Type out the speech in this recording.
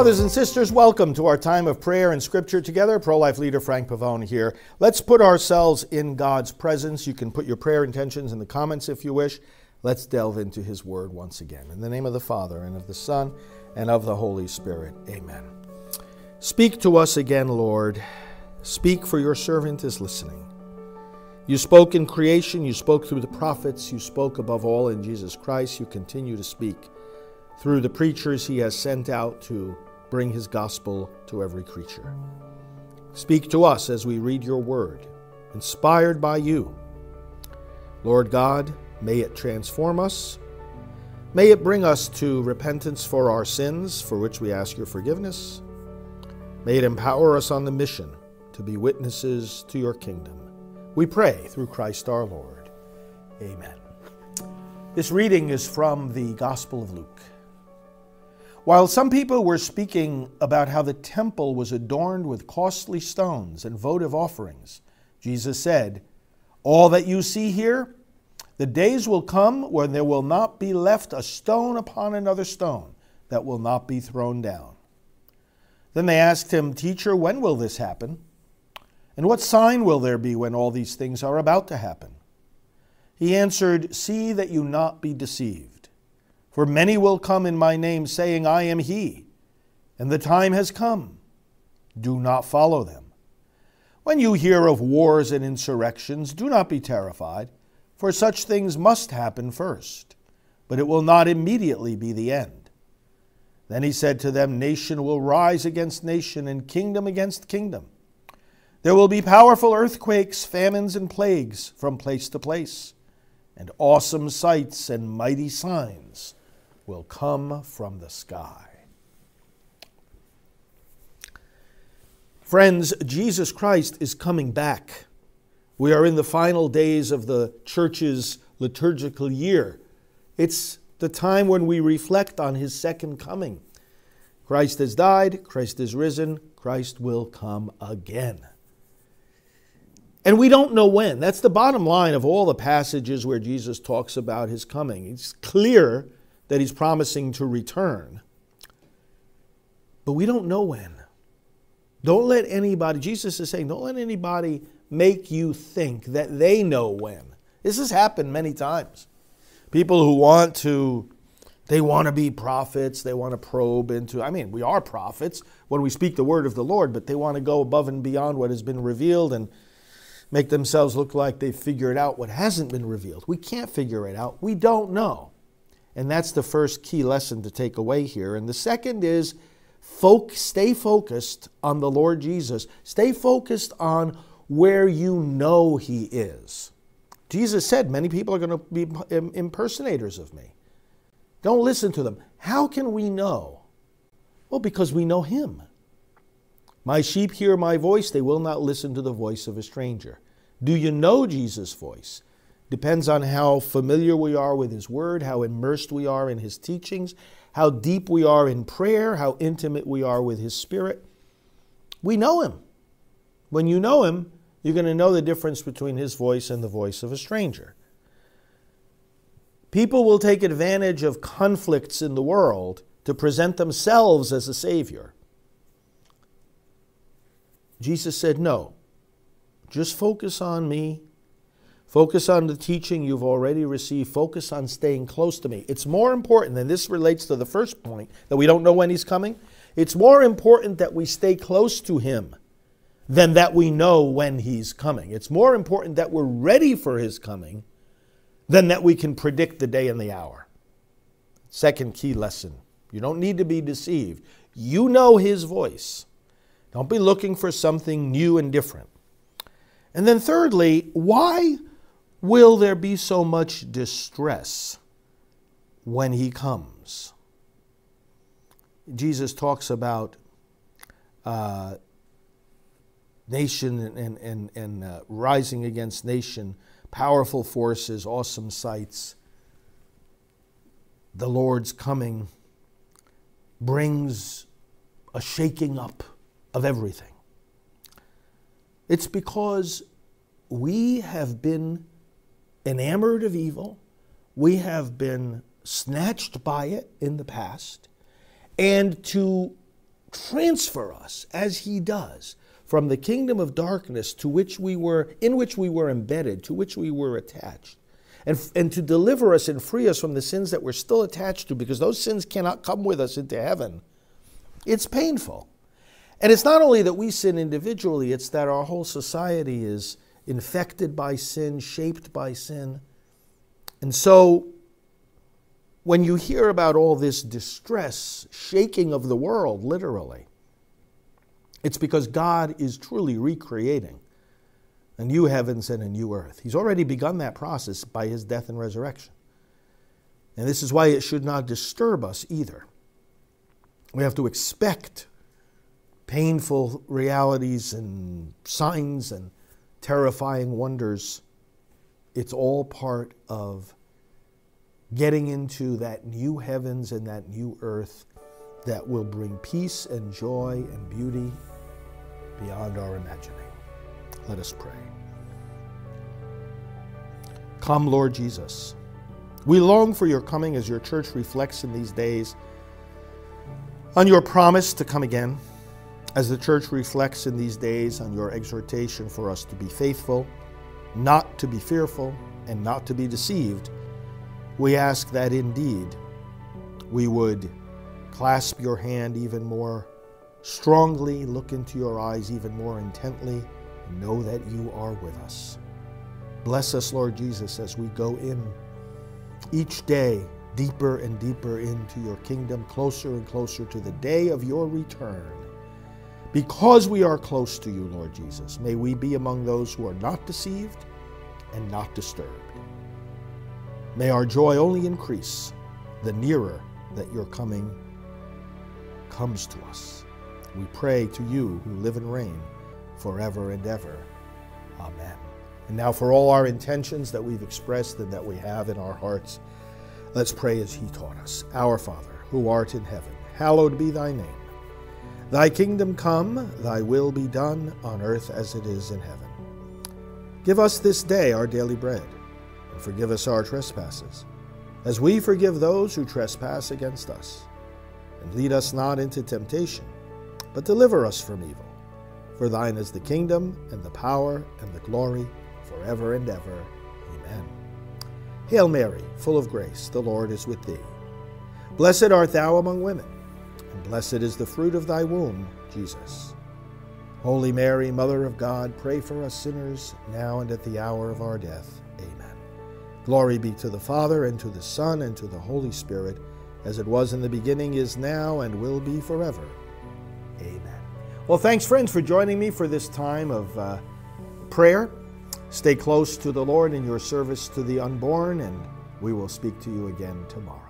Brothers and sisters, welcome to our time of prayer and scripture together. Pro life leader Frank Pavone here. Let's put ourselves in God's presence. You can put your prayer intentions in the comments if you wish. Let's delve into His Word once again. In the name of the Father, and of the Son, and of the Holy Spirit. Amen. Speak to us again, Lord. Speak, for your servant is listening. You spoke in creation, you spoke through the prophets, you spoke above all in Jesus Christ. You continue to speak through the preachers He has sent out to bring his gospel to every creature. Speak to us as we read your word, inspired by you. Lord God, may it transform us. May it bring us to repentance for our sins, for which we ask your forgiveness. May it empower us on the mission to be witnesses to your kingdom. We pray through Christ our Lord. Amen. This reading is from the Gospel of Luke. While some people were speaking about how the temple was adorned with costly stones and votive offerings, Jesus said, All that you see here, the days will come when there will not be left a stone upon another stone that will not be thrown down. Then they asked him, Teacher, when will this happen? And what sign will there be when all these things are about to happen? He answered, See that you not be deceived. For many will come in my name, saying, I am he, and the time has come. Do not follow them. When you hear of wars and insurrections, do not be terrified, for such things must happen first, but it will not immediately be the end. Then he said to them, Nation will rise against nation, and kingdom against kingdom. There will be powerful earthquakes, famines, and plagues from place to place, and awesome sights and mighty signs will come from the sky. Friends, Jesus Christ is coming back. We are in the final days of the church's liturgical year. It's the time when we reflect on his second coming. Christ has died, Christ is risen, Christ will come again. And we don't know when. That's the bottom line of all the passages where Jesus talks about his coming. It's clear that he's promising to return. But we don't know when. Don't let anybody, Jesus is saying, don't let anybody make you think that they know when. This has happened many times. People who want to, they want to be prophets, they want to probe into, I mean, we are prophets when we speak the word of the Lord, but they want to go above and beyond what has been revealed and make themselves look like they've figured out what hasn't been revealed. We can't figure it out. We don't know. And that's the first key lesson to take away here. And the second is folk, stay focused on the Lord Jesus. Stay focused on where you know He is. Jesus said, Many people are going to be impersonators of me. Don't listen to them. How can we know? Well, because we know Him. My sheep hear my voice, they will not listen to the voice of a stranger. Do you know Jesus' voice? Depends on how familiar we are with His Word, how immersed we are in His teachings, how deep we are in prayer, how intimate we are with His Spirit. We know Him. When you know Him, you're going to know the difference between His voice and the voice of a stranger. People will take advantage of conflicts in the world to present themselves as a Savior. Jesus said, No, just focus on me Focus on the teaching you've already received. Focus on staying close to me. It's more important, and this relates to the first point that we don't know when he's coming. It's more important that we stay close to him than that we know when he's coming. It's more important that we're ready for his coming than that we can predict the day and the hour. Second key lesson you don't need to be deceived. You know his voice. Don't be looking for something new and different. And then, thirdly, why will there be so much distress when he comes? Jesus talks about uh, nation and, and, and uh, rising against nation, powerful forces, awesome sights. The Lord's coming brings a shaking up of everything. It's because we have been enamored of evil, we have been snatched by it in the past, and to transfer us as he does from the kingdom of darkness to which we were in which we were embedded to which we were attached and, and to deliver us and free us from the sins that we're still attached to because those sins cannot come with us into heaven it's painful. And it's not only that we sin individually, it's that our whole society is infected by sin, shaped by sin. And so, when you hear about all this distress, shaking of the world, literally, it's because God is truly recreating a new heavens and a new earth. He's already begun that process by his death and resurrection. And this is why it should not disturb us either. We have to expect painful realities and signs and terrifying wonders. It's all part of getting into that new heavens and that new earth that will bring peace and joy and beauty beyond our imagining. Let us pray. Come, Lord Jesus. We long for your coming as your church reflects in these days on your promise to come again. As the church reflects in these days on your exhortation for us to be faithful, not to be fearful, and not to be deceived, we ask that indeed we would clasp your hand even more strongly, look into your eyes even more intently, and know that you are with us. Bless us, Lord Jesus, as we go in each day deeper and deeper into your kingdom, closer and closer to the day of your return. Because we are close to you, Lord Jesus, may we be among those who are not deceived and not disturbed. May our joy only increase the nearer that your coming comes to us. We pray to you who live and reign forever and ever. Amen. And now, for all our intentions that we've expressed and that we have in our hearts, let's pray as He taught us. Our Father, who art in heaven, hallowed be thy name. Thy kingdom come, thy will be done on earth as it is in heaven. Give us this day our daily bread, and forgive us our trespasses, as we forgive those who trespass against us. And lead us not into temptation, but deliver us from evil. For thine is the kingdom, and the power, and the glory, forever and ever. Amen. Hail Mary, full of grace, the Lord is with thee. Blessed art thou among women and blessed is the fruit of thy womb, Jesus. Holy Mary, Mother of God, pray for us sinners, now and at the hour of our death. Amen. Glory be to the Father, and to the Son, and to the Holy Spirit, as it was in the beginning, is now, and will be forever. Amen. Well, thanks, friends, for joining me for this time of uh, prayer. Stay close to the Lord in your service to the unborn, and we will speak to you again tomorrow.